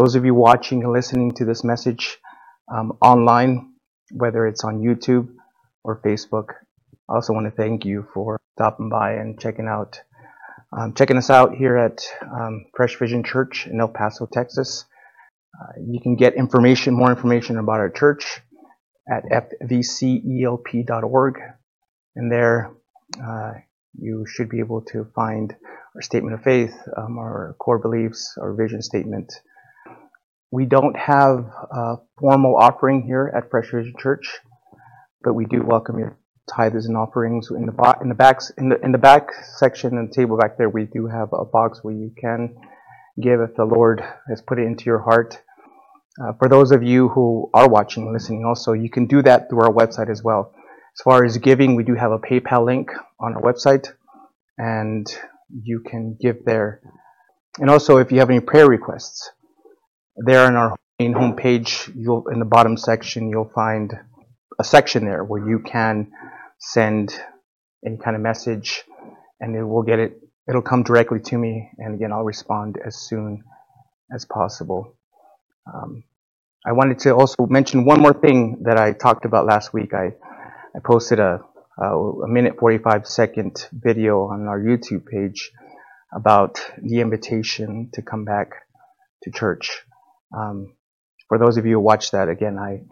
Those of you watching and listening to this message um, online, whether it's on YouTube or Facebook, I also want to thank you for stopping by and checking out um, checking us out here at um, Fresh Vision Church in El Paso, Texas. Uh, you can get information, more information about our church at fvcelp.org. And there uh, you should be able to find our statement of faith, um, our core beliefs, our vision statement. We don't have a formal offering here at Fresh Vision Church, but we do welcome your tithes and offerings in the bo- in the backs in the in the back section and table back there. We do have a box where you can give if the Lord has put it into your heart. Uh, for those of you who are watching and listening, also you can do that through our website as well. As far as giving, we do have a PayPal link on our website, and you can give there. And also, if you have any prayer requests, there on our main homepage, you'll in the bottom section, you'll find a section there where you can send any kind of message, and it will get it. It'll come directly to me, and again, I'll respond as soon as possible. Um, I wanted to also mention one more thing that I talked about last week. I I posted a a, a minute 45 second video on our YouTube page about the invitation to come back to church. Um, for those of you who watched that, again, I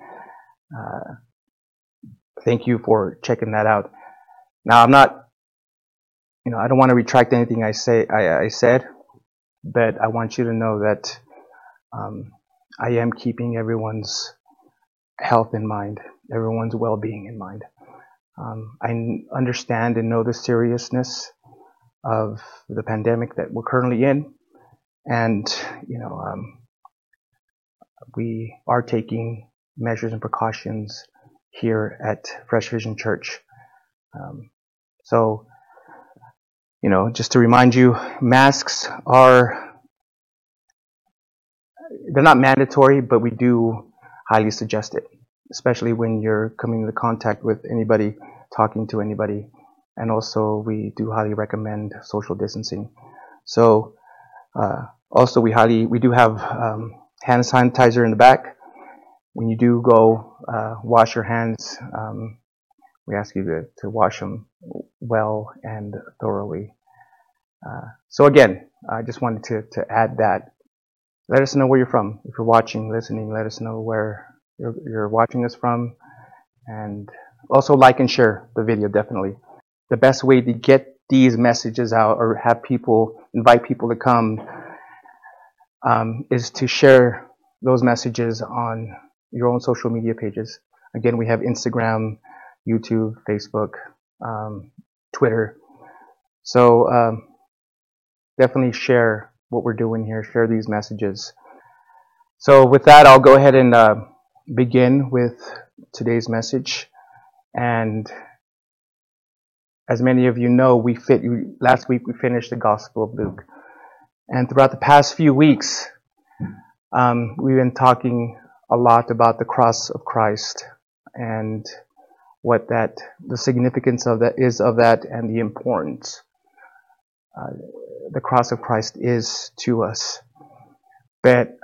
uh, thank you for checking that out. Now, I'm not, you know, I don't want to retract anything I say I, I said, but I want you to know that um, I am keeping everyone's health in mind, everyone's well-being in mind. Um, I understand and know the seriousness of the pandemic that we're currently in, and you know, um, we are taking measures and precautions here at Fresh Vision Church. Um, so, you know, just to remind you, masks are, they're not mandatory, but we do highly suggest it, especially when you're coming into contact with anybody, talking to anybody. And also, we do highly recommend social distancing. So, uh, also, we highly, we do have um, hand sanitizer in the back when you do go uh, wash your hands, um, we ask you to, to wash them well and thoroughly. Uh, so again, I just wanted to, to add that. Let us know where you're from. If you're watching, listening, let us know where you're, you're watching us from. And also like and share the video, definitely. The best way to get these messages out or have people, invite people to come, um, is to share those messages on your own social media pages. Again, we have Instagram, YouTube, Facebook, um, Twitter. So um, definitely share what we're doing here. Share these messages. So with that, I'll go ahead and uh, begin with today's message. And as many of you know, we fit last week we finished the Gospel of Luke, and throughout the past few weeks, um, we've been talking a lot about the cross of Christ and what that the significance of that is of that and the importance uh, the cross of Christ is to us. But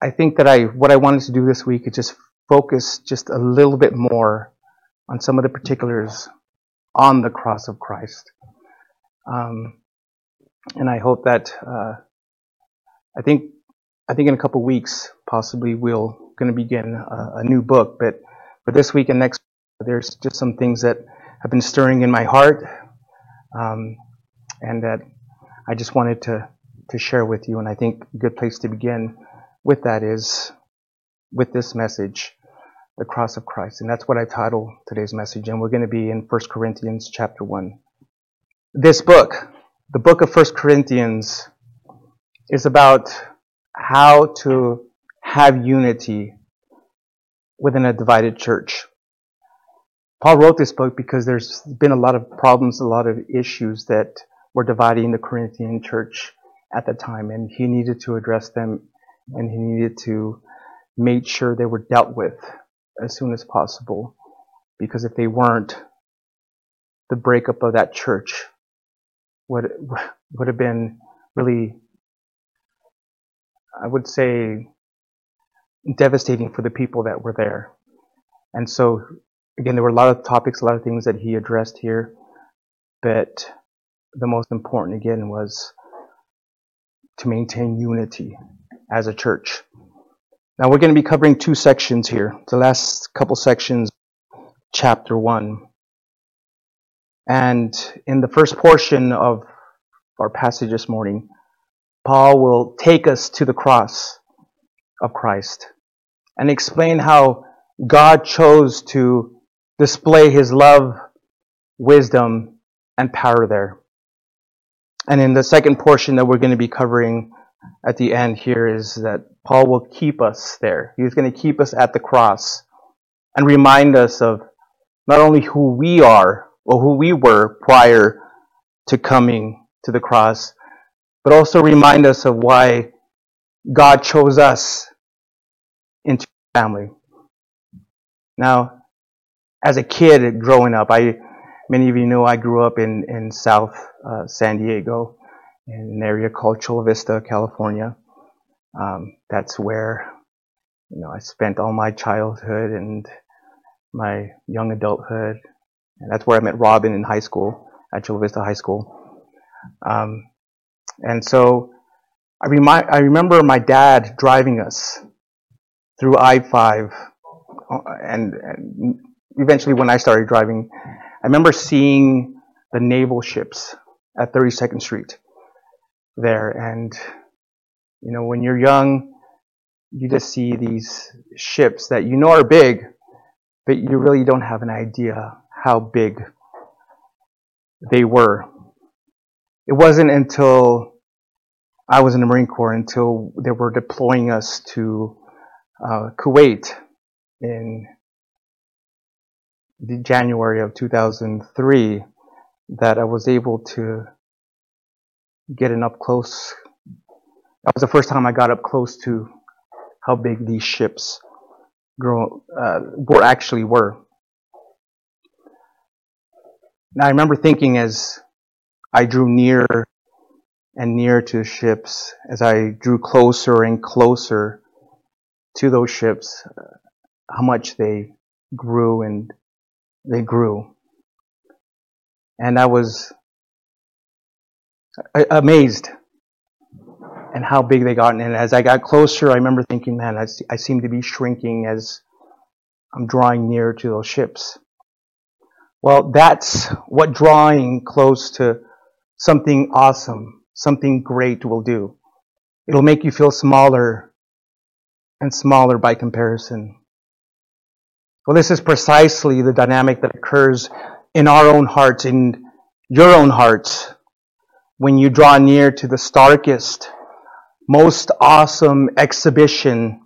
I think that I what I wanted to do this week is just focus just a little bit more on some of the particulars on the cross of Christ. Um, and I hope that uh, I think I think in a couple weeks, possibly we'll going to begin a, a, new book. But for this week and next, there's just some things that have been stirring in my heart, um, and that I just wanted to to share with you. And I think a good place to begin with that is with this message, the cross of Christ, and that's what I title today's message. And we're going to be in First Corinthians chapter one. This book, the book of 1 Corinthians, is about how to have unity within a divided church. Paul wrote this book because there's been a lot of problems, a lot of issues that were dividing the Corinthian church at the time, and he needed to address them and he needed to make sure they were dealt with as soon as possible. Because if they weren't, the breakup of that church would would have been really I would say, devastating for the people that were there. And so, again, there were a lot of topics, a lot of things that he addressed here, but the most important, again, was to maintain unity as a church. Now, we're going to be covering two sections here. The last couple sections, chapter 1. And in the first portion of our passage this morning, Paul will take us to the cross of Christ and explain how God chose to display his love, wisdom, and power there. And in the second portion that we're going to be covering at the end here is that Paul will keep us there. He's going to keep us at the cross and remind us of not only who we are or who we were prior to coming to the cross, but also remind us of why God chose us into family. Now, as a kid growing up, I many of you know I grew up in in South uh, San Diego, in an area called Chula Vista, California. Um, that's where you know I spent all my childhood and my young adulthood, and that's where I met Robin in high school at Chula Vista High School. Um, and so I, remind, I remember my dad driving us through I-5 uh, and, and eventually when I started driving, I remember seeing the naval ships at 32nd Street there. And, you know, when you're young, you just see these ships that you know are big, but you really don't have an idea how big they were. It wasn't until I was in the Marine Corps until they were deploying us to uh, Kuwait in the January of 2003 that I was able to get an up close. That was the first time I got up close to how big these ships grow, uh, were actually were. Now I remember thinking as I drew near and near to the ships, as I drew closer and closer to those ships, uh, how much they grew and they grew. And I was amazed and how big they got. And as I got closer, I remember thinking, man, I, I seem to be shrinking as I'm drawing near to those ships. Well, that's what drawing close to something awesome, something great will do. It'll make you feel smaller and smaller by comparison. Well, this is precisely the dynamic that occurs in our own hearts, in your own hearts, when you draw near to the starkest, most awesome exhibition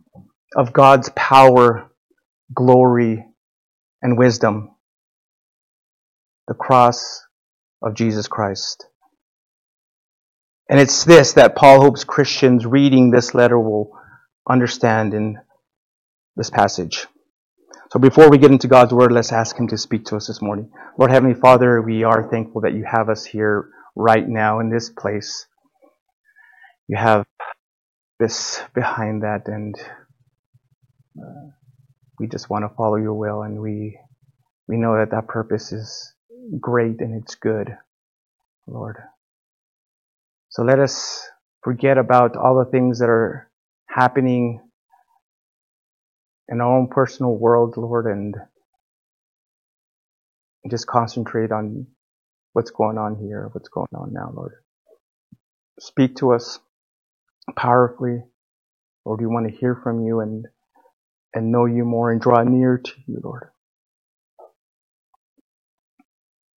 of God's power, glory, and wisdom the cross of Jesus Christ. And it's this that Paul hopes Christians reading this letter will understand in this passage. So before we get into God's word, let's ask Him to speak to us this morning. Lord Heavenly Father, we are thankful that you have us here right now in this place. You have this behind that, and uh, we just want to follow your will, and we we know that that purpose is great and it's good, Lord. So let us forget about all the things that are happening in our own personal world, Lord, and just concentrate on what's going on here, what's going on now, Lord. Speak to us powerfully. Lord, we want to hear from you and and know you more and draw near to you, Lord.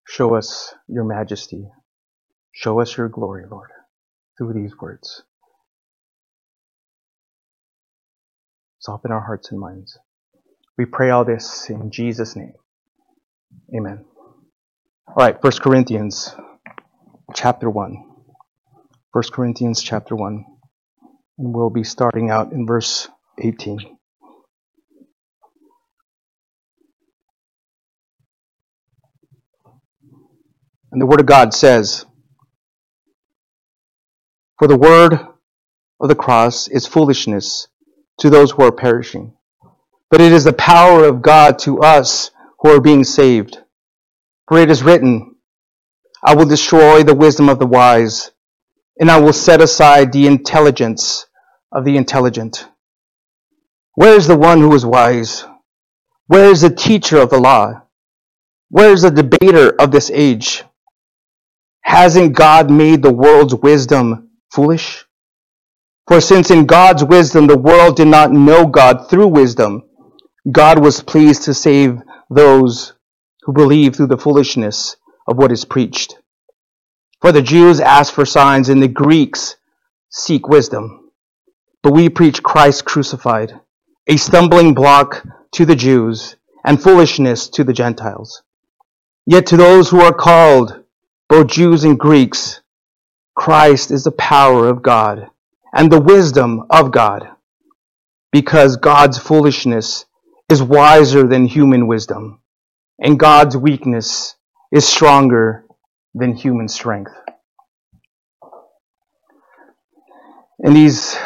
Show us your majesty. Show us your glory, Lord, through these words. Soften our hearts and minds. We pray all this in Jesus' name. Amen. All right, 1 Corinthians chapter 1. 1 Corinthians chapter 1. And we'll be starting out in verse 18. And the Word of God says, For the Word of the cross is foolishness to those who are perishing, but it is the power of God to us who are being saved. For it is written, I will destroy the wisdom of the wise, and I will set aside the intelligence of the intelligent. Where is the one who is wise? Where is the teacher of the law? Where is the debater of this age? Hasn't God made the world's wisdom foolish? For since in God's wisdom the world did not know God through wisdom, God was pleased to save those who believe through the foolishness of what is preached. For the Jews ask for signs and the Greeks seek wisdom. But we preach Christ crucified, a stumbling block to the Jews and foolishness to the Gentiles. Yet to those who are called, both Jews and Greeks, Christ is the power of God and the wisdom of God, because God's foolishness is wiser than human wisdom, and God's weakness is stronger than human strength. In these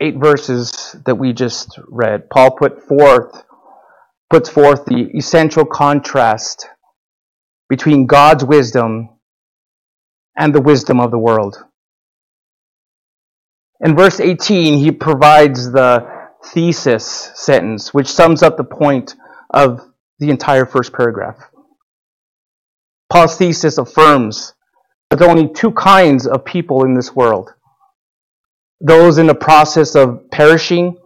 eight verses that we just read, Paul put forth puts forth the essential contrast between God's wisdom and the wisdom of the world. In verse 18, he provides the thesis sentence, which sums up the point of the entire first paragraph. Paul's thesis affirms that there are only two kinds of people in this world those in the process of perishing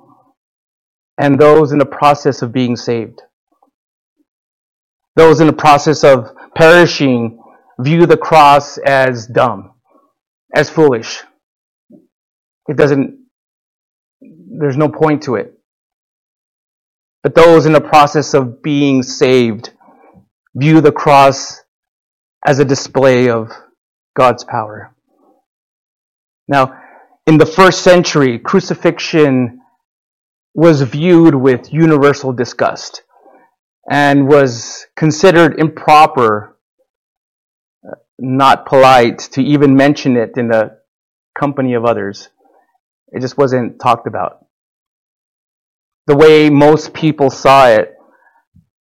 and those in the process of being saved. Those in the process of perishing view the cross as dumb, as foolish. It doesn't, there's no point to it. But those in the process of being saved view the cross as a display of God's power. Now, in the first century, crucifixion was viewed with universal disgust and was considered improper, not polite to even mention it in the company of others. It just wasn't talked about. The way most people saw it,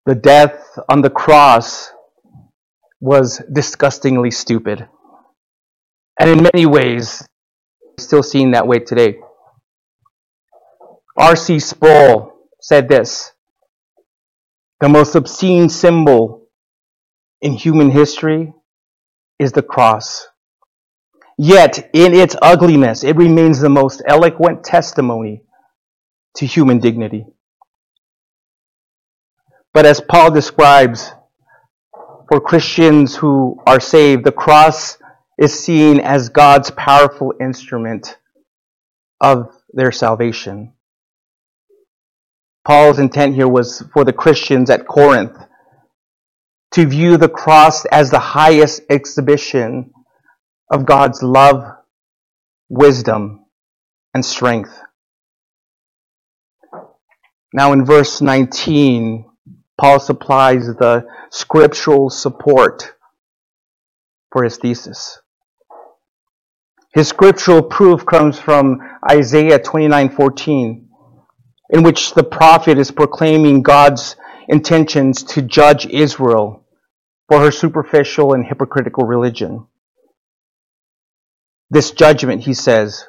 the death on the cross was disgustingly stupid. And in many ways, still seen that way today. R.C. Sproul said this The most obscene symbol in human history is the cross. Yet, in its ugliness, it remains the most eloquent testimony to human dignity. But as Paul describes, for Christians who are saved, the cross is seen as God's powerful instrument of their salvation. Paul's intent here was for the Christians at Corinth to view the cross as the highest exhibition of God's love, wisdom, and strength. Now in verse 19, Paul supplies the scriptural support for his thesis. His scriptural proof comes from Isaiah 29:14, in which the prophet is proclaiming God's intentions to judge Israel for her superficial and hypocritical religion. This judgment, he says,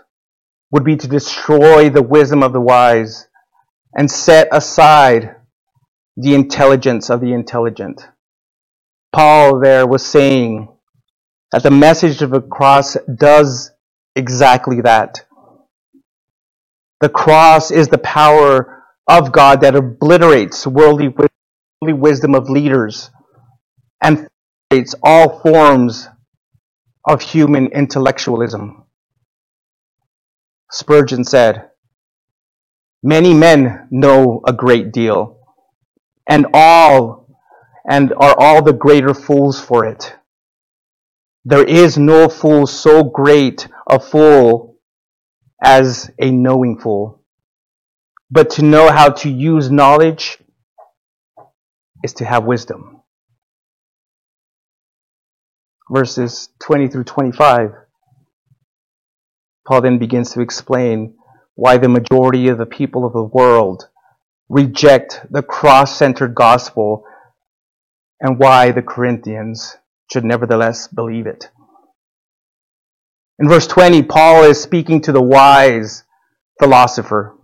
would be to destroy the wisdom of the wise and set aside the intelligence of the intelligent. Paul there was saying that the message of the cross does exactly that. The cross is the power of God that obliterates worldly worldly wisdom of leaders and obliterates all forms of human intellectualism. Spurgeon said, Many men know a great deal, and all and are all the greater fools for it. There is no fool so great a fool as a knowing fool. But to know how to use knowledge is to have wisdom. Verses 20 through 25. Paul then begins to explain why the majority of the people of the world reject the cross centered gospel and why the Corinthians should nevertheless believe it. In verse 20, Paul is speaking to the wise philosopher,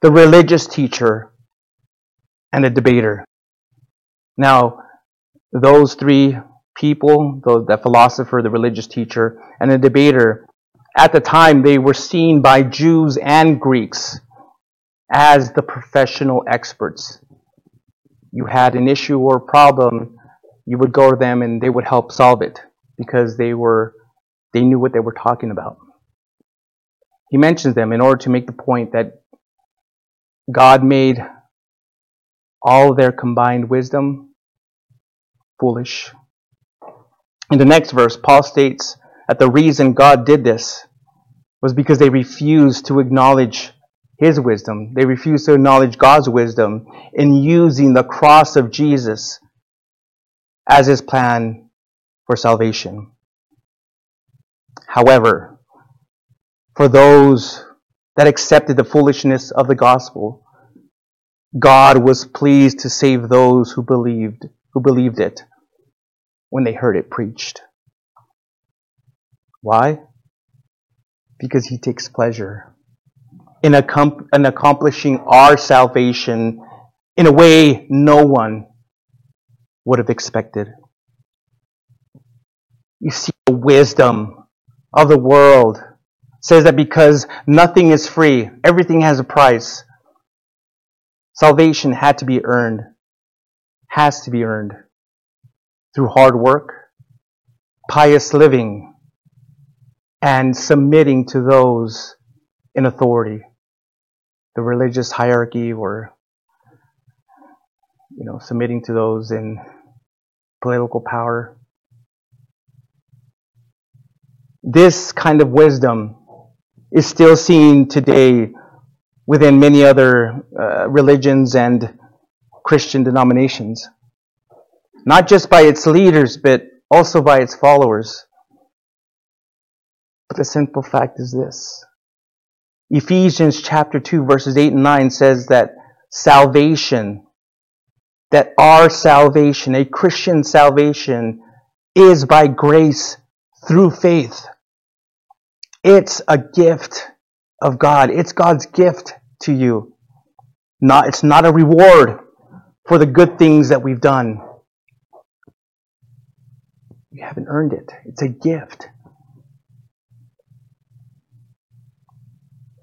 the religious teacher, and the debater. Now, those three people, the philosopher, the religious teacher, and the debater, at the time they were seen by Jews and Greeks as the professional experts. You had an issue or problem, you would go to them and they would help solve it because they were they knew what they were talking about. He mentions them in order to make the point that God made all their combined wisdom foolish. In the next verse, Paul states that the reason God did this was because they refused to acknowledge his wisdom. They refused to acknowledge God's wisdom in using the cross of Jesus as his plan for salvation. However, for those that accepted the foolishness of the gospel, God was pleased to save those who believed, who believed it when they heard it preached. Why? Because he takes pleasure in, accom- in accomplishing our salvation in a way no one would have expected. You see the wisdom of the world says that because nothing is free, everything has a price. Salvation had to be earned, has to be earned through hard work, pious living, and submitting to those in authority, the religious hierarchy or you know, submitting to those in political power. This kind of wisdom is still seen today within many other uh, religions and Christian denominations. Not just by its leaders, but also by its followers. But the simple fact is this. Ephesians chapter 2 verses 8 and 9 says that salvation, that our salvation, a Christian salvation, is by grace through faith. It's a gift of God. It's God's gift to you. Not, it's not a reward for the good things that we've done. You haven't earned it. It's a gift.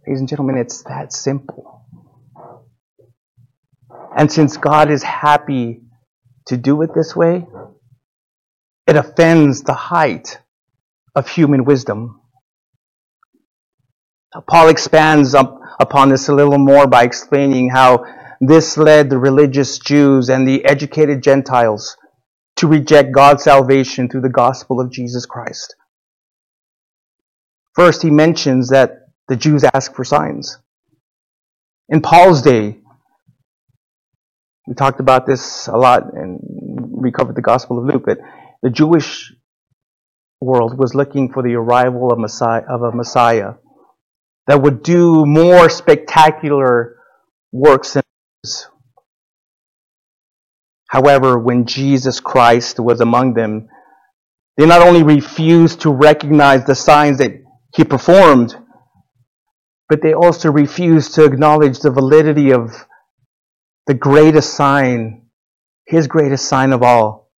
Ladies and gentlemen, it's that simple. And since God is happy to do it this way, it offends the height of human wisdom. Paul expands up upon this a little more by explaining how this led the religious Jews and the educated Gentiles to reject God's salvation through the gospel of Jesus Christ. First, he mentions that the Jews ask for signs. In Paul's day, we talked about this a lot and we covered the Gospel of Luke, but the Jewish world was looking for the arrival of, Messiah, of a Messiah that would do more spectacular works than others. However, when Jesus Christ was among them, they not only refused to recognize the signs that he performed, but they also refused to acknowledge the validity of the greatest sign, his greatest sign of all,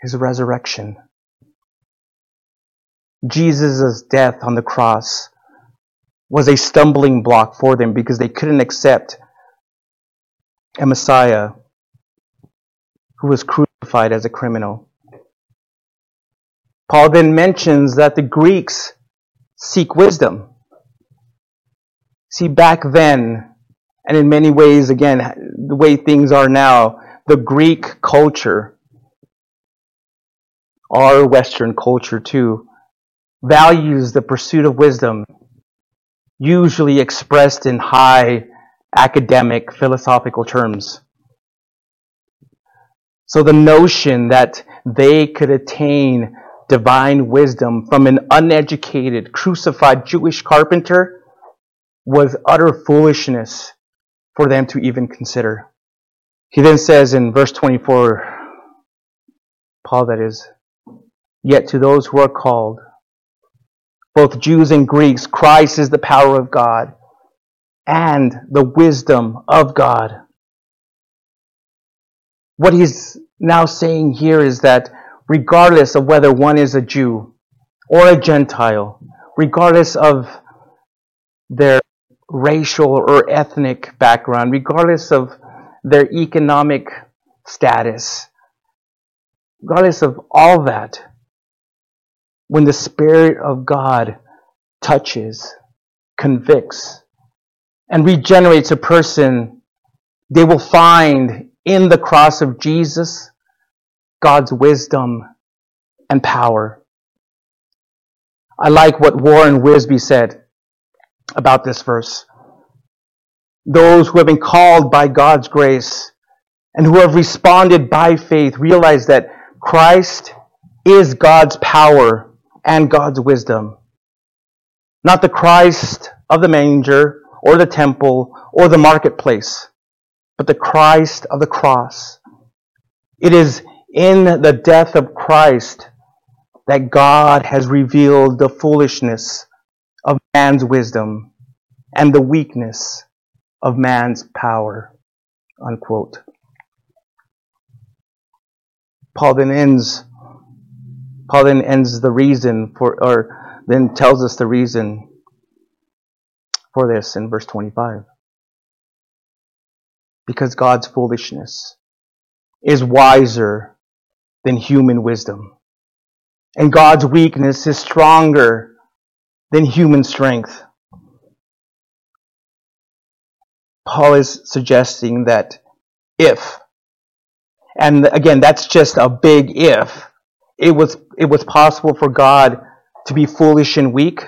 his resurrection. Jesus' death on the cross was a stumbling block for them because they couldn't accept a Messiah who was crucified as a criminal. Paul then mentions that the Greeks seek wisdom. See, back then, and in many ways, again, the way things are now, the Greek culture, our Western culture too, values the pursuit of wisdom usually expressed in high academic philosophical terms. So the notion that they could attain divine wisdom from an uneducated, crucified Jewish carpenter was utter foolishness for them to even consider. He then says in verse 24, Paul that is, yet to those who are called, both Jews and Greeks, Christ is the power of God and the wisdom of God. What he's now saying here is that regardless of whether one is a Jew or a Gentile, regardless of their racial or ethnic background, regardless of their economic status, regardless of all that, when the Spirit of God touches, convicts, and regenerates a person, they will find in the cross of Jesus God's wisdom and power. I like what Warren Wiersbe said about this verse. Those who have been called by God's grace and who have responded by faith realize that Christ is God's power and God's wisdom. Not the Christ of the manger or the temple or the marketplace, but the Christ of the cross. It is in the death of Christ that God has revealed the foolishness of man's wisdom and the weakness of man's power. Unquote. Paul then ends Paul then ends the reason for or then tells us the reason for this in verse 25. Because God's foolishness is wiser than human wisdom. And God's weakness is stronger than human strength. Paul is suggesting that if, and again, that's just a big if, it was, it was possible for God to be foolish and weak,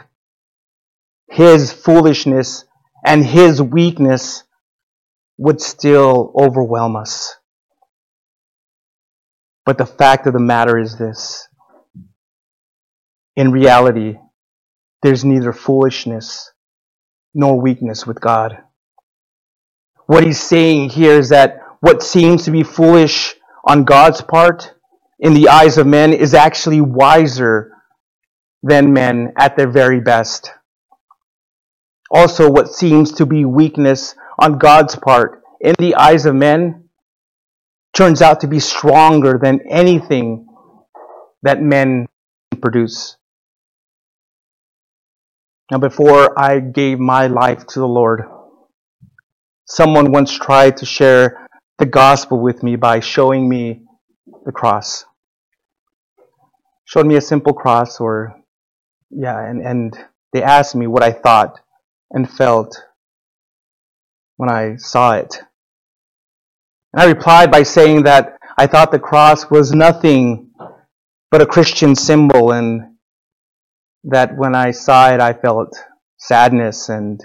his foolishness and his weakness would still overwhelm us. But the fact of the matter is this. In reality, there's neither foolishness nor weakness with God. What he's saying here is that what seems to be foolish on God's part in the eyes of men is actually wiser than men at their very best. Also, what seems to be weakness on God's part in the eyes of men turns out to be stronger than anything that men produce. Now, before I gave my life to the Lord, someone once tried to share the gospel with me by showing me the cross. Showed me a simple cross, or, yeah, and, and they asked me what I thought and felt when I saw it. And I replied by saying that I thought the cross was nothing but a Christian symbol and that when I saw it I felt sadness and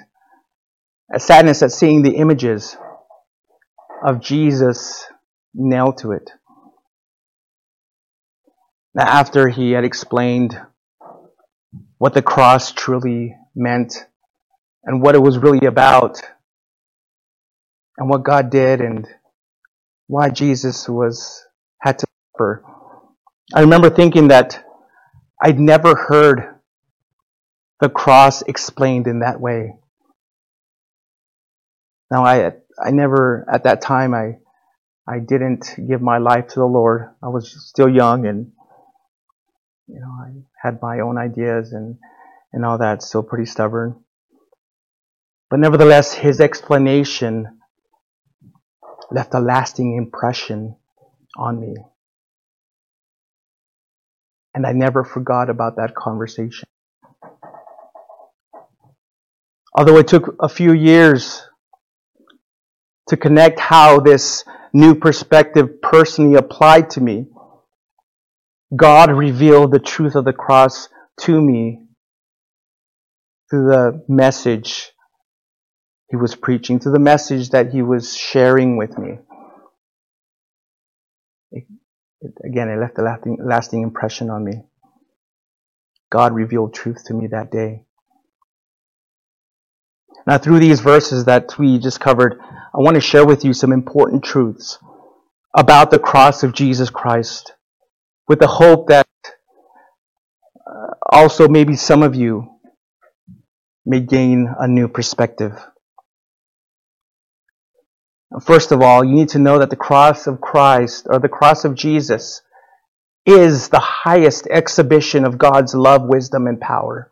a sadness at seeing the images of Jesus nailed to it. After he had explained what the cross truly meant and what it was really about and what God did and why Jesus was had to suffer. I remember thinking that I'd never heard the cross explained in that way. Now I I never at that time I I didn't give my life to the Lord. I was still young and you know I had my own ideas and and all that, still pretty stubborn. But nevertheless, his explanation left a lasting impression on me. And I never forgot about that conversation. Although it took a few years to connect how this new perspective personally applied to me, God revealed the truth of the cross to me through the message he was preaching, through the message that he was sharing with me. It, it, again, it left a lasting, lasting impression on me. God revealed truth to me that day. Now, through these verses that we just covered, I want to share with you some important truths about the cross of Jesus Christ with the hope that uh, also maybe some of you may gain a new perspective. First of all, you need to know that the cross of Christ or the cross of Jesus is the highest exhibition of God's love, wisdom, and power.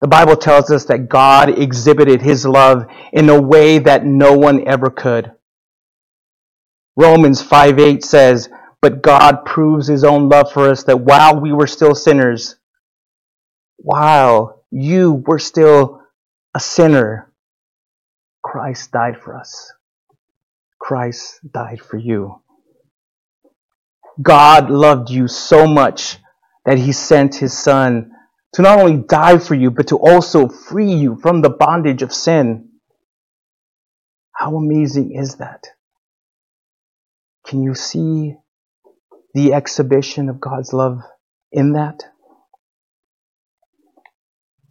The Bible tells us that God exhibited his love in a way that no one ever could. Romans 5 8 says, But God proves his own love for us that while we were still sinners, while you were still a sinner, Christ died for us. Christ died for you. God loved you so much that he sent his son to not only die for you, but to also free you from the bondage of sin. How amazing is that? Can you see the exhibition of God's love in that?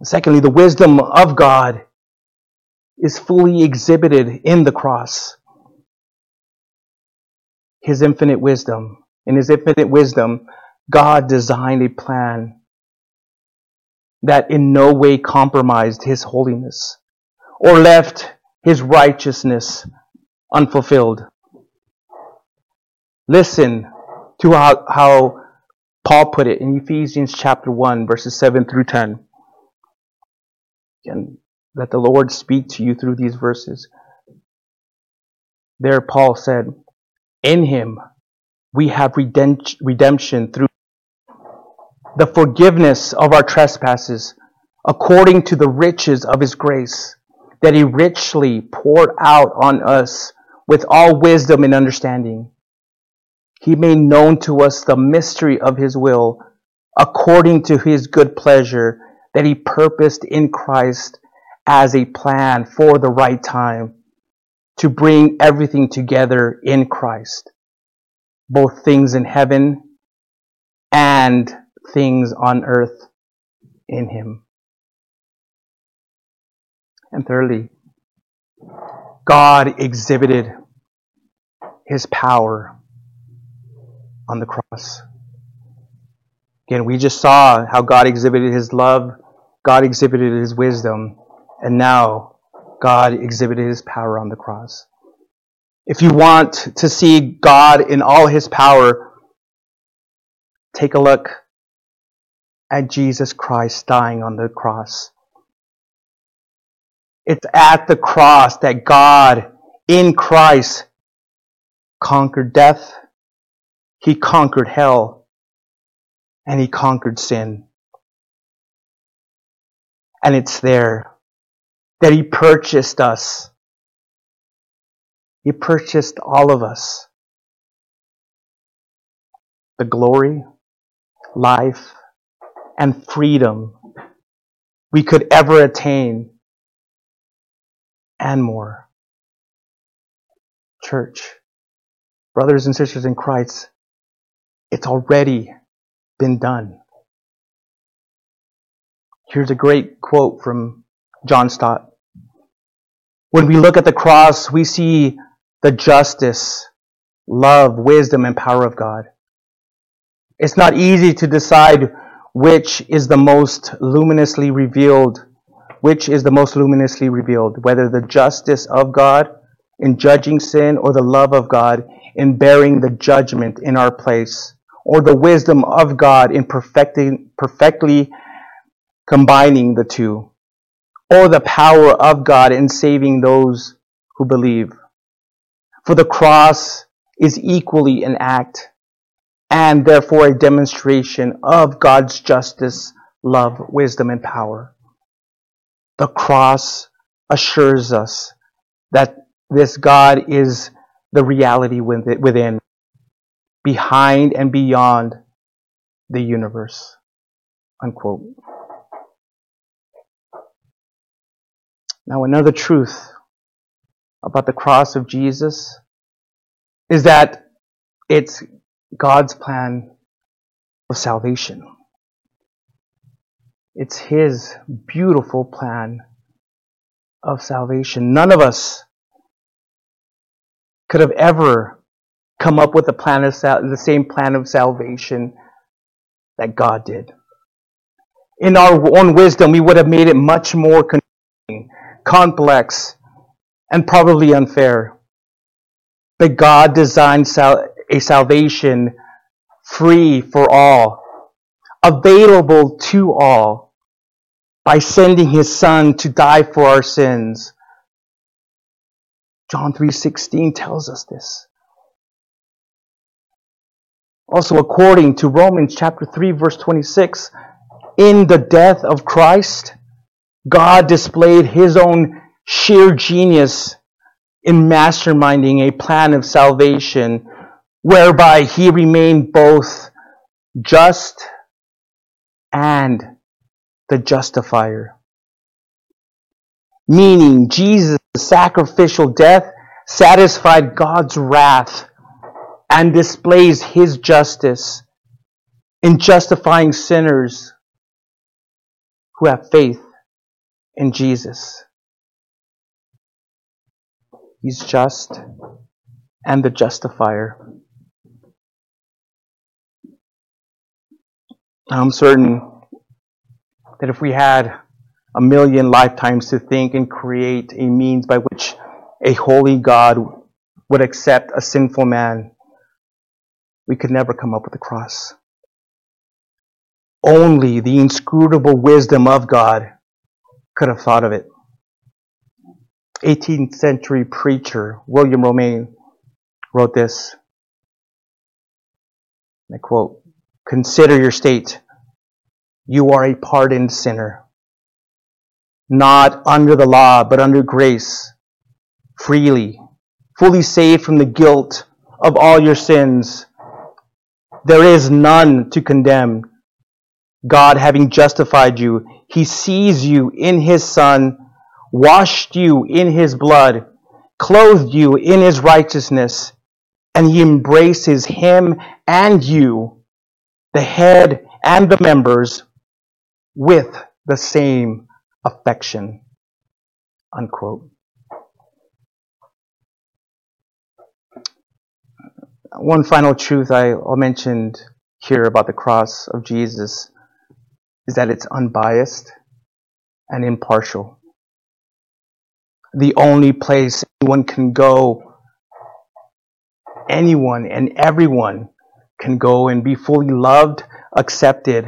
Secondly, the wisdom of God is fully exhibited in the cross. His infinite wisdom. In His infinite wisdom, God designed a plan that in no way compromised His holiness or left His righteousness unfulfilled. Listen to how, how Paul put it in Ephesians chapter 1, verses 7 through 10. And let the Lord speak to you through these verses. There, Paul said, In him we have redemption through the forgiveness of our trespasses, according to the riches of his grace, that he richly poured out on us with all wisdom and understanding. He made known to us the mystery of his will, according to his good pleasure, that he purposed in Christ as a plan for the right time to bring everything together in Christ, both things in heaven and things on earth in Him. And thirdly, God exhibited His power on the cross. Again, we just saw how God exhibited His love, God exhibited His wisdom, and now God exhibited his power on the cross. If you want to see God in all his power, take a look at Jesus Christ dying on the cross. It's at the cross that God in Christ conquered death, he conquered hell, and he conquered sin. And it's there that He purchased us. He purchased all of us. The glory, life, and freedom we could ever attain, and more. Church, brothers and sisters in Christ, it's already been done. Here's a great quote from John Stott. When we look at the cross, we see the justice, love, wisdom, and power of God. It's not easy to decide which is the most luminously revealed, which is the most luminously revealed, whether the justice of God in judging sin or the love of God in bearing the judgment in our place, or the wisdom of God in perfecting, perfectly combining the two or the power of God in saving those who believe. For the cross is equally an act and therefore a demonstration of God's justice, love, wisdom, and power. The cross assures us that this God is the reality within, behind and beyond the universe. Unquote. Now, another truth about the cross of Jesus is that it's God's plan of salvation. It's His beautiful plan of salvation. None of us could have ever come up with a plan of sal- the same plan of salvation that God did. In our own wisdom, we would have made it much more confusing, complex, and probably unfair. But God designed sal- a salvation free for all, available to all, by sending His Son to die for our sins. John 3:16 tells us this. Also according to Romans chapter 3 verse 26, in the death of Christ, God displayed his own sheer genius in masterminding a plan of salvation whereby he remained both just and the justifier. Meaning Jesus' sacrificial death satisfied God's wrath and displays his justice in justifying sinners who have faith in Jesus. He's just and the justifier. I'm certain that if we had a million lifetimes to think and create a means by which a holy God would accept a sinful man, we could never come up with a cross. Only the inscrutable wisdom of God could have thought of it. 18th century preacher William Romaine wrote this. I quote, Consider your state. You are a pardoned sinner. Not under the law, but under grace. Freely. Fully saved from the guilt of all your sins. There is none to condemn. God having justified you, He sees you in His Son, washed you in His blood, clothed you in His righteousness, and He embraces Him and you the head and the members with the same affection. Unquote. One final truth I mentioned here about the cross of Jesus is that it's unbiased and impartial. The only place anyone can go, anyone and everyone can go and be fully loved, accepted,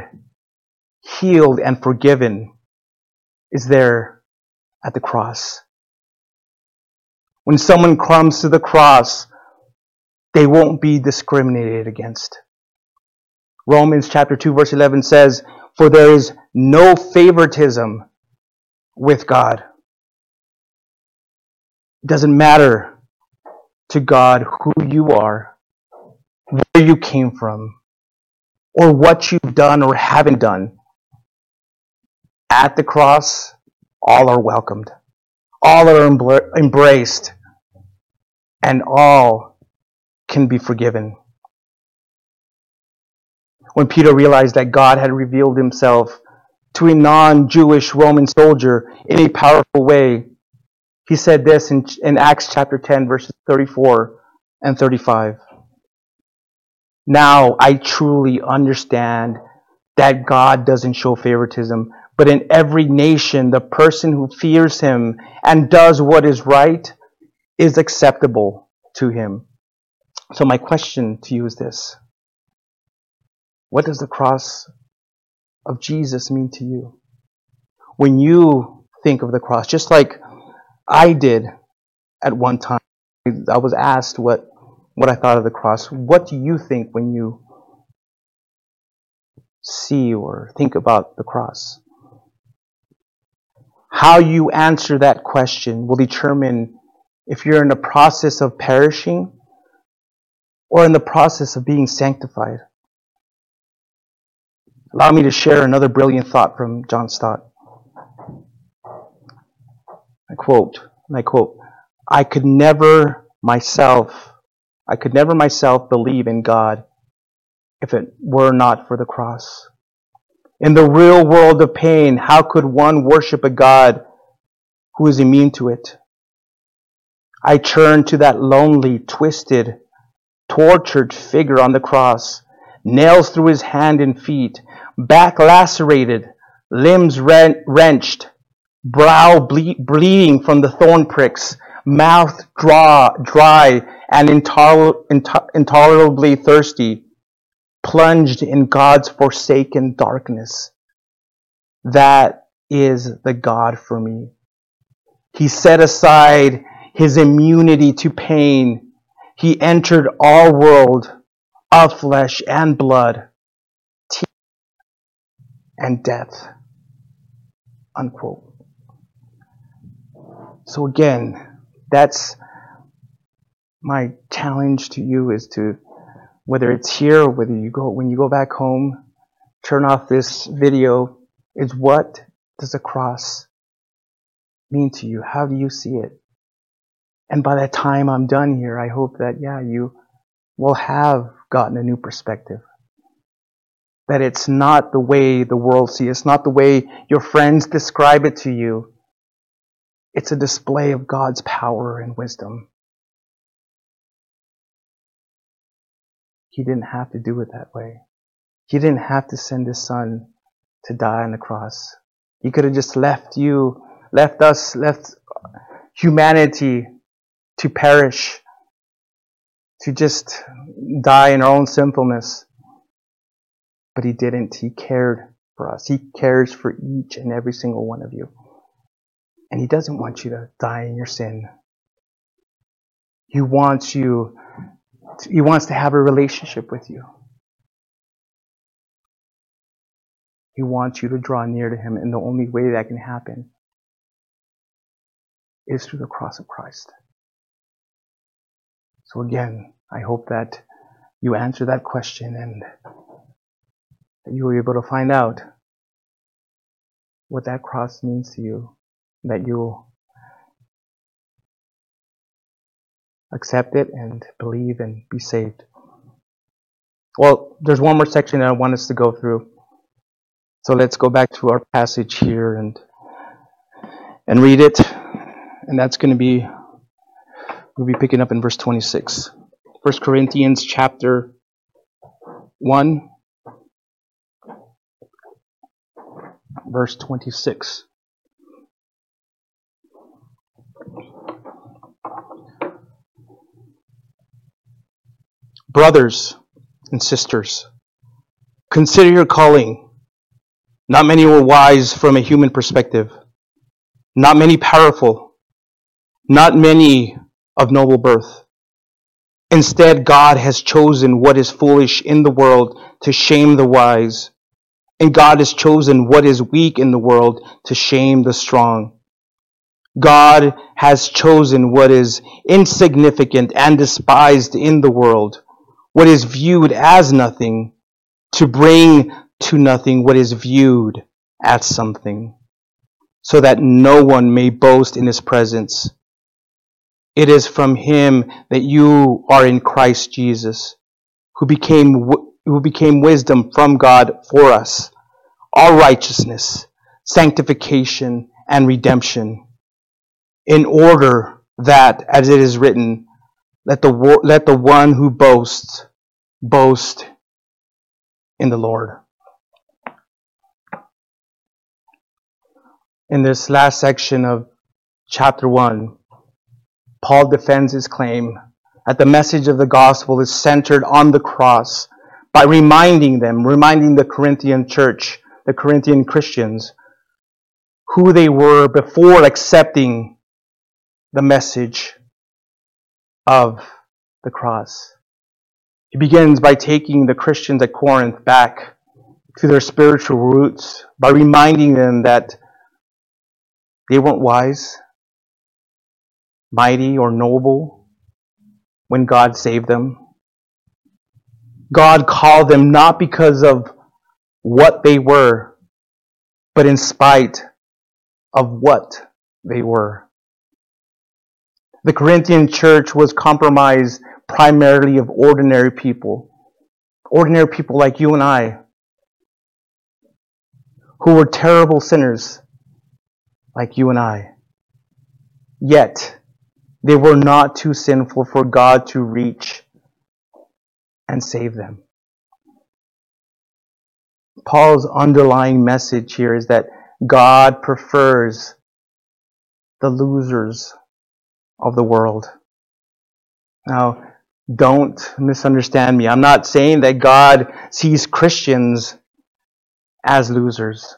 healed, and forgiven is there at the cross. When someone comes to the cross, they won't be discriminated against. Romans chapter 2 verse 11 says, For there is no favoritism with God. It doesn't matter to God who you are where you came from, or what you've done or haven't done. At the cross, all are welcomed, all are embraced, and all can be forgiven. When Peter realized that God had revealed himself to a non Jewish Roman soldier in a powerful way, he said this in, in Acts chapter 10, verses 34 and 35. Now I truly understand that God doesn't show favoritism, but in every nation, the person who fears him and does what is right is acceptable to him. So my question to you is this. What does the cross of Jesus mean to you? When you think of the cross, just like I did at one time, I was asked what what I thought of the cross. What do you think when you see or think about the cross? How you answer that question will determine if you're in the process of perishing or in the process of being sanctified. Allow me to share another brilliant thought from John Stott. I quote, and I quote, I could never myself I could never myself believe in God if it were not for the cross. In the real world of pain, how could one worship a God who is immune to it? I turn to that lonely, twisted, tortured figure on the cross, nails through his hand and feet, back lacerated, limbs wrenched, brow ble- bleeding from the thorn pricks, mouth draw, dry and intoler- intolerably thirsty, plunged in God's forsaken darkness. That is the God for me. He set aside his immunity to pain. He entered our world of flesh and blood, and death. Unquote. So again, that's my challenge to you is to whether it's here or whether you go when you go back home, turn off this video, is what does the cross mean to you? How do you see it? And by the time I'm done here, I hope that, yeah, you will have gotten a new perspective. That it's not the way the world sees it. It's not the way your friends describe it to you. It's a display of God's power and wisdom. He didn't have to do it that way. He didn't have to send his son to die on the cross. He could have just left you, left us, left humanity to perish, to just die in our own sinfulness. But he didn't. He cared for us. He cares for each and every single one of you. And he doesn't want you to die in your sin. He wants you he wants to have a relationship with you. He wants you to draw near to Him, and the only way that can happen is through the cross of Christ. So, again, I hope that you answer that question and that you were able to find out what that cross means to you, that you accept it and believe and be saved. Well, there's one more section that I want us to go through. So let's go back to our passage here and and read it. And that's going to be we'll be picking up in verse 26. 1 Corinthians chapter 1 verse 26. Brothers and sisters, consider your calling. Not many were wise from a human perspective. Not many powerful. Not many of noble birth. Instead, God has chosen what is foolish in the world to shame the wise. And God has chosen what is weak in the world to shame the strong. God has chosen what is insignificant and despised in the world what is viewed as nothing to bring to nothing what is viewed as something, so that no one may boast in his presence. It is from him that you are in Christ Jesus, who became, who became wisdom from God for us, our righteousness, sanctification, and redemption, in order that, as it is written, let the, let the one who boasts boast in the Lord. In this last section of chapter 1, Paul defends his claim that the message of the gospel is centered on the cross by reminding them, reminding the Corinthian church, the Corinthian Christians, who they were before accepting the message of the cross. He begins by taking the Christians at Corinth back to their spiritual roots by reminding them that they weren't wise, mighty, or noble when God saved them. God called them not because of what they were, but in spite of what they were. The Corinthian church was compromised primarily of ordinary people. Ordinary people like you and I. who were terrible sinners like you and I. Yet, they were not too sinful for God to reach and save them. Paul's underlying message here is that God prefers the losers of the world. Now, don't misunderstand me. I'm not saying that God sees Christians as losers.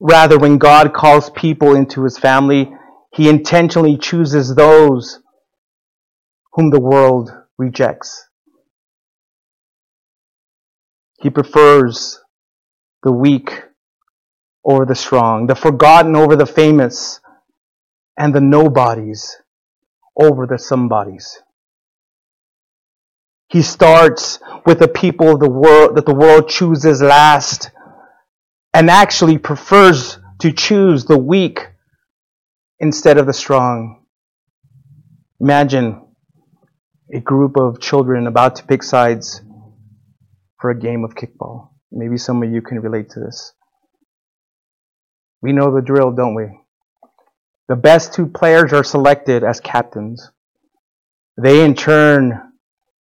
Rather, when God calls people into his family, he intentionally chooses those whom the world rejects. He prefers the weak over the strong, the forgotten over the famous, and the nobodies over the somebodies. He starts with the people of the world that the world chooses last and actually prefers to choose the weak instead of the strong. Imagine a group of children about to pick sides for a game of kickball. Maybe some of you can relate to this. We know the drill, don't we? The best two players are selected as captains. They in turn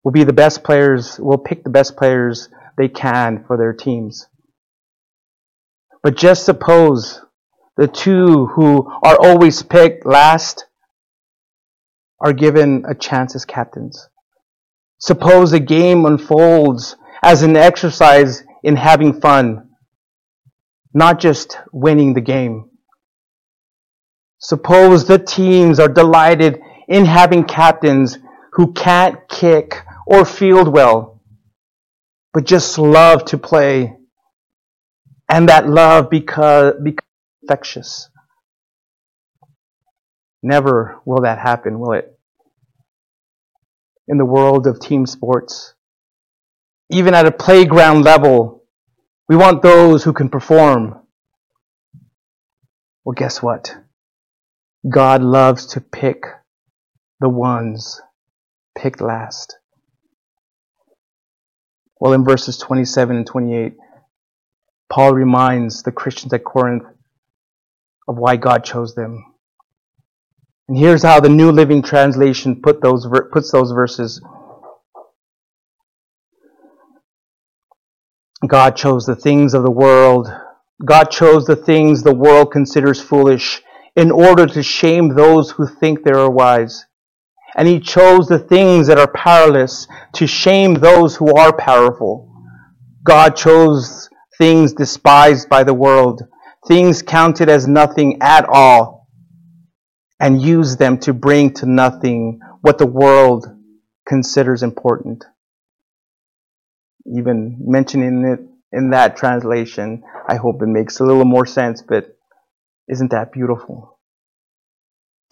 will be the best players, will pick the best players they can for their teams. But just suppose the two who are always picked last are given a chance as captains. Suppose a game unfolds as an exercise in having fun, not just winning the game. Suppose the teams are delighted in having captains who can't kick or field well, but just love to play. And that love because, becomes infectious. Never will that happen, will it? In the world of team sports, even at a playground level, we want those who can perform. Well, guess what? God loves to pick the ones picked last. Well, in verses 27 and 28, Paul reminds the Christians at Corinth of why God chose them. And here's how the New Living Translation put those, puts those verses. God chose the things of the world. God chose the things the world considers foolish in order to shame those who think they are wise. And he chose the things that are powerless to shame those who are powerful. God chose things despised by the world, things counted as nothing at all, and use them to bring to nothing what the world considers important. Even mentioning it in that translation, I hope it makes a little more sense, but isn't that beautiful?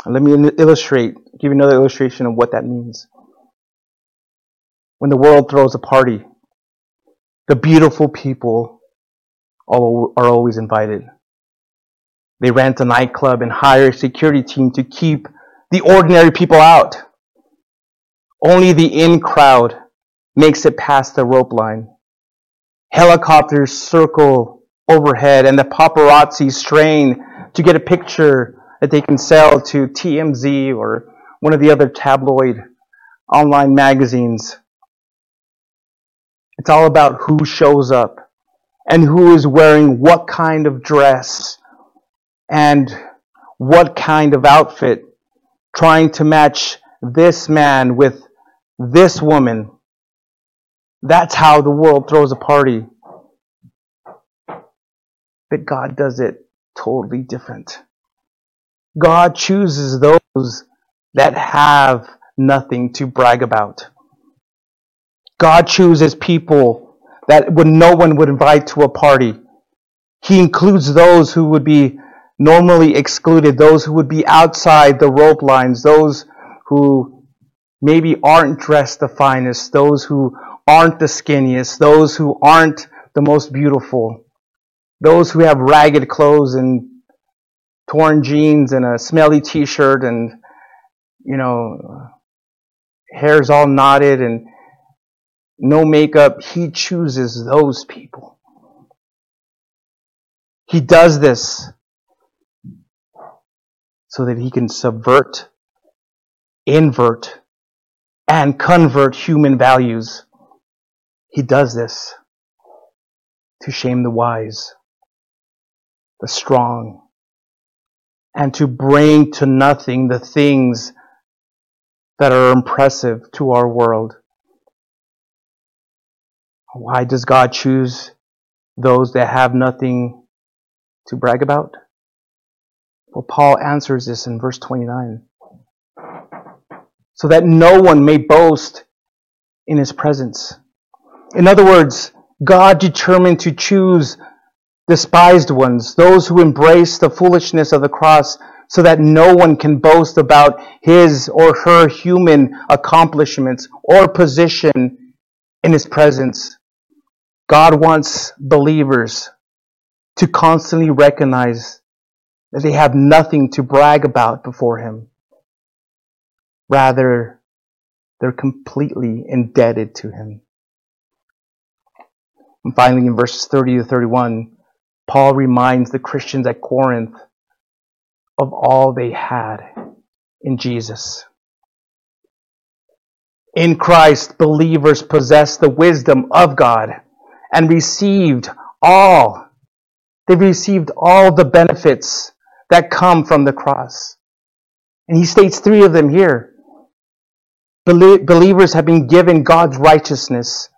Let me illustrate, give you another illustration of what that means. When the world throws a party, the beautiful people are always invited. They rent a nightclub and hire a security team to keep the ordinary people out. Only the in crowd makes it past the rope line. Helicopters circle overhead and the paparazzi strain to get a picture that they can sell to TMZ or one of the other tabloid online magazines. It's all about who shows up and who is wearing what kind of dress and what kind of outfit, trying to match this man with this woman. That's how the world throws a party. But God does it totally different. God chooses those that have nothing to brag about. God chooses people that would, no one would invite to a party. He includes those who would be normally excluded, those who would be outside the rope lines, those who maybe aren't dressed the finest, those who aren't the skinniest, those who aren't the most beautiful, those who have ragged clothes and torn jeans and a smelly t-shirt and, you know, hair's all knotted and no makeup. He chooses those people. He does this so that he can subvert, invert, and convert human values. He does this to shame the wise, the strong, and to bring to nothing the things that are impressive to our world. Why does God choose those that have nothing to brag about? Well, Paul answers this in verse 29. So that no one may boast in his presence. In other words, God determined to choose despised ones, those who embrace the foolishness of the cross, so that no one can boast about his or her human accomplishments or position in his presence. God wants believers to constantly recognize that they have nothing to brag about before him. Rather, they're completely indebted to him. And finally, in verses 30 to 31, Paul reminds the Christians at Corinth of all they had in Jesus. In Christ, believers possess the wisdom of God and received all. They received all the benefits that come from the cross. And he states three of them here. Believers have been given God's righteousness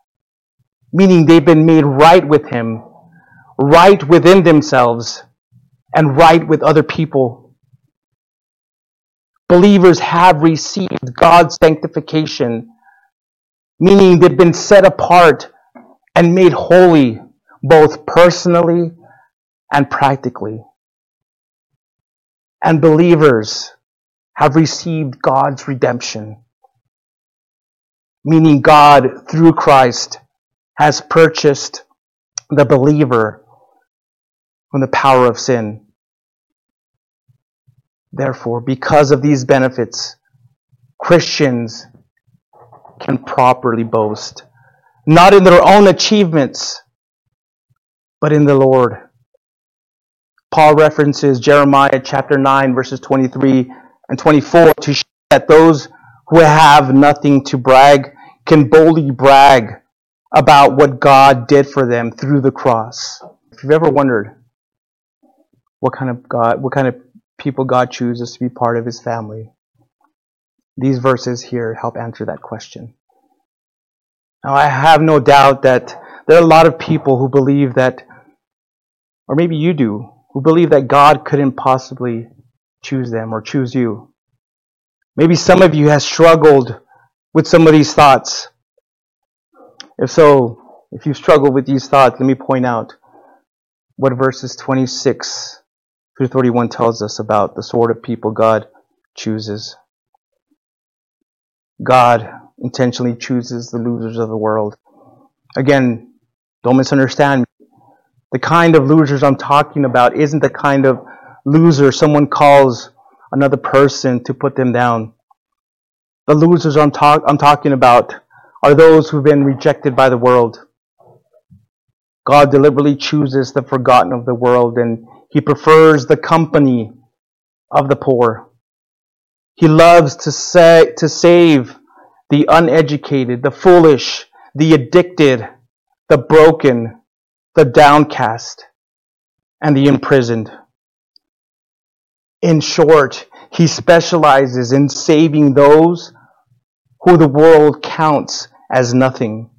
meaning they've been made right with Him, right within themselves, and right with other people. Believers have received God's sanctification, meaning they've been set apart and made holy, both personally and practically. And believers have received God's redemption, meaning God, through Christ, has purchased the believer from the power of sin. Therefore, because of these benefits, Christians can properly boast, not in their own achievements, but in the Lord. Paul references Jeremiah chapter 9, verses 23 and 24 to show that those who have nothing to brag can boldly brag about what God did for them through the cross. If you've ever wondered what kind of God, what kind of people God chooses to be part of his family, these verses here help answer that question. Now, I have no doubt that there are a lot of people who believe that, or maybe you do, who believe that God couldn't possibly choose them or choose you. Maybe some of you have struggled with some of these thoughts. If so, if you struggle with these thoughts, let me point out what verses 26 through 31 tells us about the sort of people God chooses. God intentionally chooses the losers of the world. Again, don't misunderstand. The kind of losers I'm talking about isn't the kind of loser someone calls another person to put them down. The losers I'm, talk- I'm talking about are those who've been rejected by the world. God deliberately chooses the forgotten of the world and he prefers the company of the poor. He loves to say, to save the uneducated, the foolish, the addicted, the broken, the downcast, and the imprisoned. In short, he specializes in saving those who the world counts as nothing.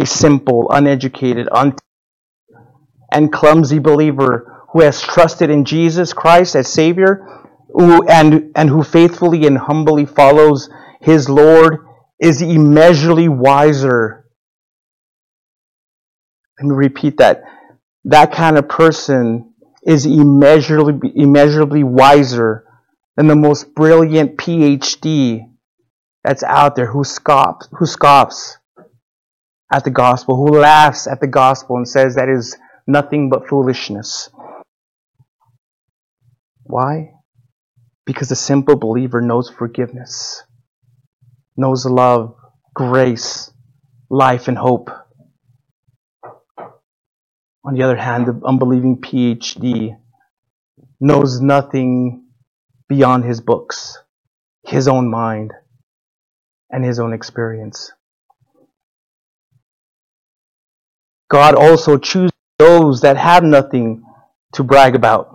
A simple, uneducated, un- and clumsy believer who has trusted in Jesus Christ as Savior who, and, and who faithfully and humbly follows his Lord is immeasurably wiser. Let me repeat that. That kind of person is immeasurably, immeasurably wiser than the most brilliant PhD that's out there who scoffs, who scoffs at the gospel, who laughs at the gospel and says that is nothing but foolishness. Why? Because the simple believer knows forgiveness, knows love, grace, life, and hope. On the other hand, the unbelieving PhD knows nothing beyond his books, his own mind, and his own experience. God also chooses those that have nothing to brag about.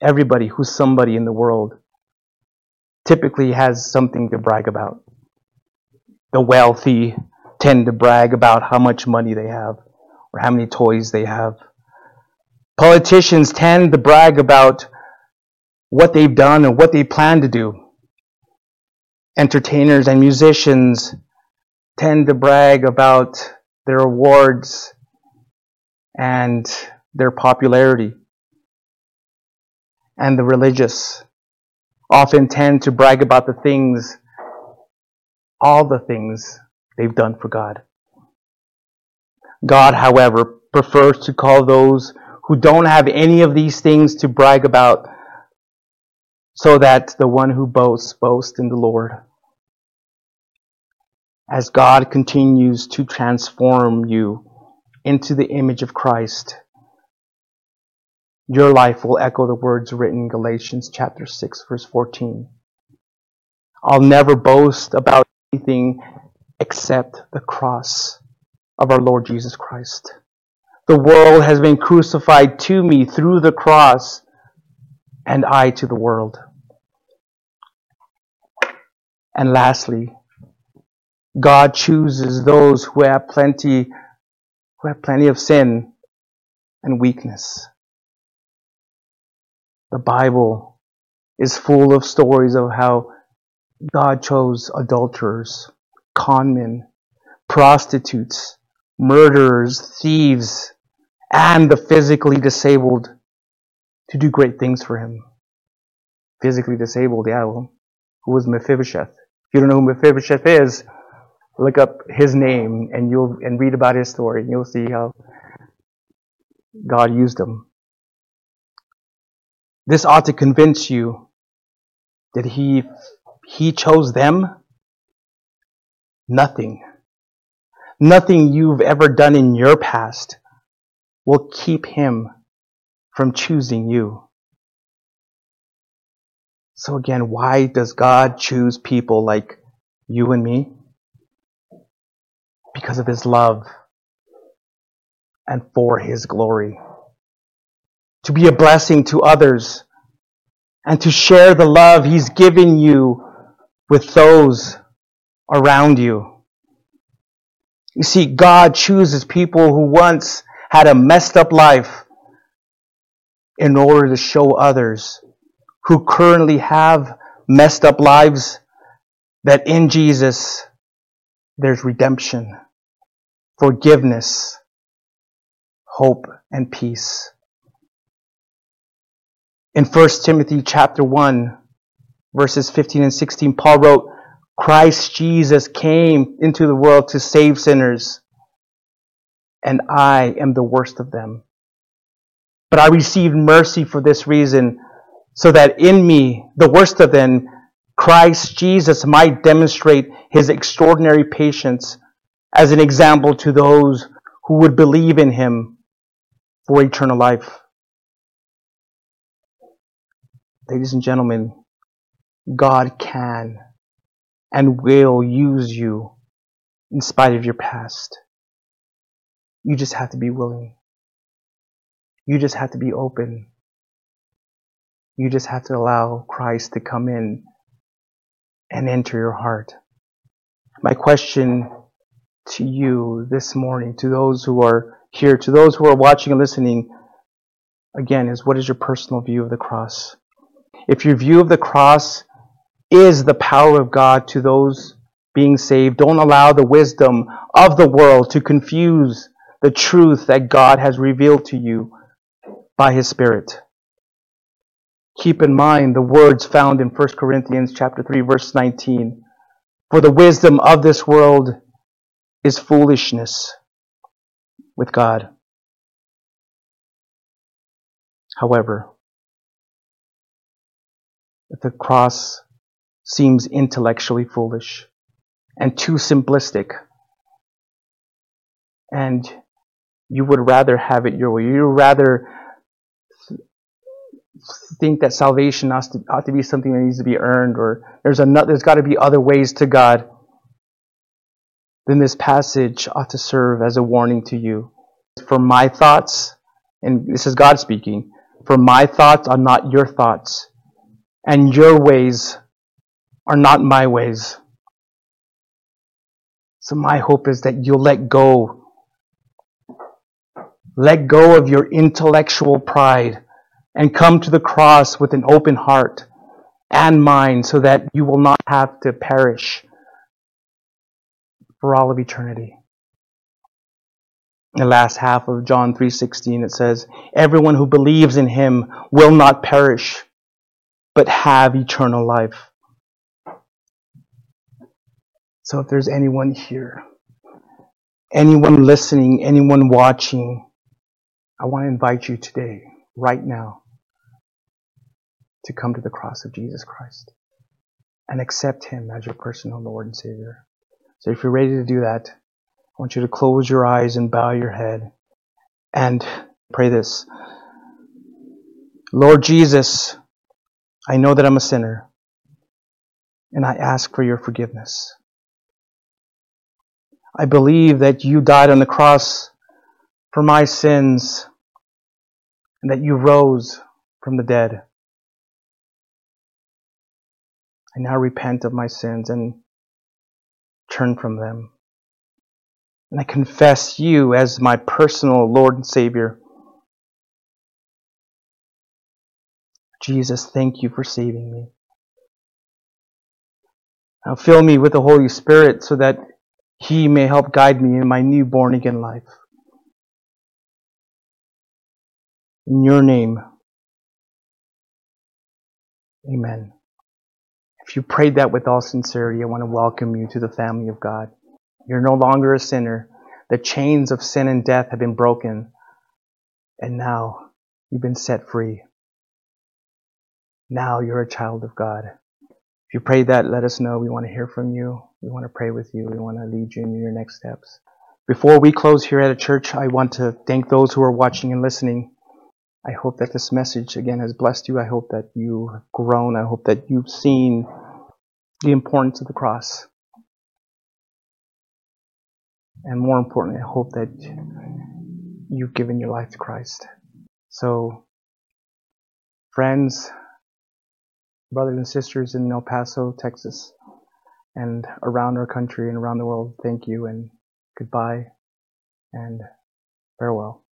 Everybody who's somebody in the world typically has something to brag about. The wealthy tend to brag about how much money they have or how many toys they have. Politicians tend to brag about what they've done and what they plan to do. Entertainers and musicians tend to brag about their awards and their popularity. And the religious often tend to brag about the things, all the things they've done for God. God, however, prefers to call those who don't have any of these things to brag about so that the one who boasts boasts in the Lord as God continues to transform you into the image of Christ, your life will echo the words written in Galatians chapter 6 verse 14. I'll never boast about anything except the cross of our Lord Jesus Christ. The world has been crucified to me through the cross and I to the world. And lastly, God chooses those who have plenty, who have plenty of sin and weakness. The Bible is full of stories of how God chose adulterers, conmen, prostitutes, murderers, thieves, and the physically disabled to do great things for him. Physically disabled, yeah, well, who was Mephibosheth? If you don't know who Mephibosheth is, look up his name and you'll and read about his story and you'll see how God used him. This ought to convince you that he he chose them. Nothing. Nothing you've ever done in your past will keep him from choosing you. So again, why does God choose people like you and me? because of his love and for his glory. To be a blessing to others and to share the love he's given you with those around you. You see, God chooses people who once had a messed up life in order to show others who currently have messed up lives that in Jesus there's redemption forgiveness, hope, and peace. In 1 Timothy chapter 1, verses 15 and 16, Paul wrote, Christ Jesus came into the world to save sinners, and I am the worst of them. But I received mercy for this reason, so that in me, the worst of them, Christ Jesus might demonstrate his extraordinary patience as an example to those who would believe in him for eternal life. Ladies and gentlemen, God can and will use you in spite of your past. You just have to be willing. You just have to be open. You just have to allow Christ to come in and enter your heart. My question to you this morning, to those who are here, to those who are watching and listening, again, is what is your personal view of the cross? If your view of the cross is the power of God to those being saved, don't allow the wisdom of the world to confuse the truth that God has revealed to you by His Spirit. Keep in mind the words found in 1 Corinthians chapter 3 verse 19. For the wisdom of this world is foolishness with God. However, if the cross seems intellectually foolish and too simplistic, and you would rather have it your way. You rather think that salvation ought to, ought to be something that needs to be earned, or there's another, there's got to be other ways to God. Then this passage ought to serve as a warning to you. For my thoughts, and this is God speaking, for my thoughts are not your thoughts, and your ways are not my ways. So my hope is that you'll let go. Let go of your intellectual pride and come to the cross with an open heart and mind so that you will not have to perish for all of eternity. In the last half of John 3:16 it says, "Everyone who believes in him will not perish, but have eternal life." So if there's anyone here, anyone listening, anyone watching, I want to invite you today, right now, to come to the cross of Jesus Christ and accept Him as your personal Lord and Savior. So if you're ready to do that, I want you to close your eyes and bow your head and pray this. Lord Jesus, I know that I'm a sinner and I ask for your forgiveness. I believe that you died on the cross for my sins and that you rose from the dead. I now repent of my sins and turn from them. And I confess you as my personal Lord and Savior. Jesus, thank you for saving me. Now fill me with the Holy Spirit so that he may help guide me in my new born again life. In your name, amen. If you prayed that with all sincerity, I want to welcome you to the family of God. You're no longer a sinner. The chains of sin and death have been broken, and now you've been set free. Now you're a child of God. If you prayed that, let us know. We want to hear from you. We want to pray with you. We want to lead you in your next steps. Before we close here at a church, I want to thank those who are watching and listening. I hope that this message again has blessed you. I hope that you have grown. I hope that you've seen the importance of the cross. And more importantly, I hope that you've given your life to Christ. So, friends, brothers and sisters in El Paso, Texas, and around our country and around the world, thank you and goodbye and farewell.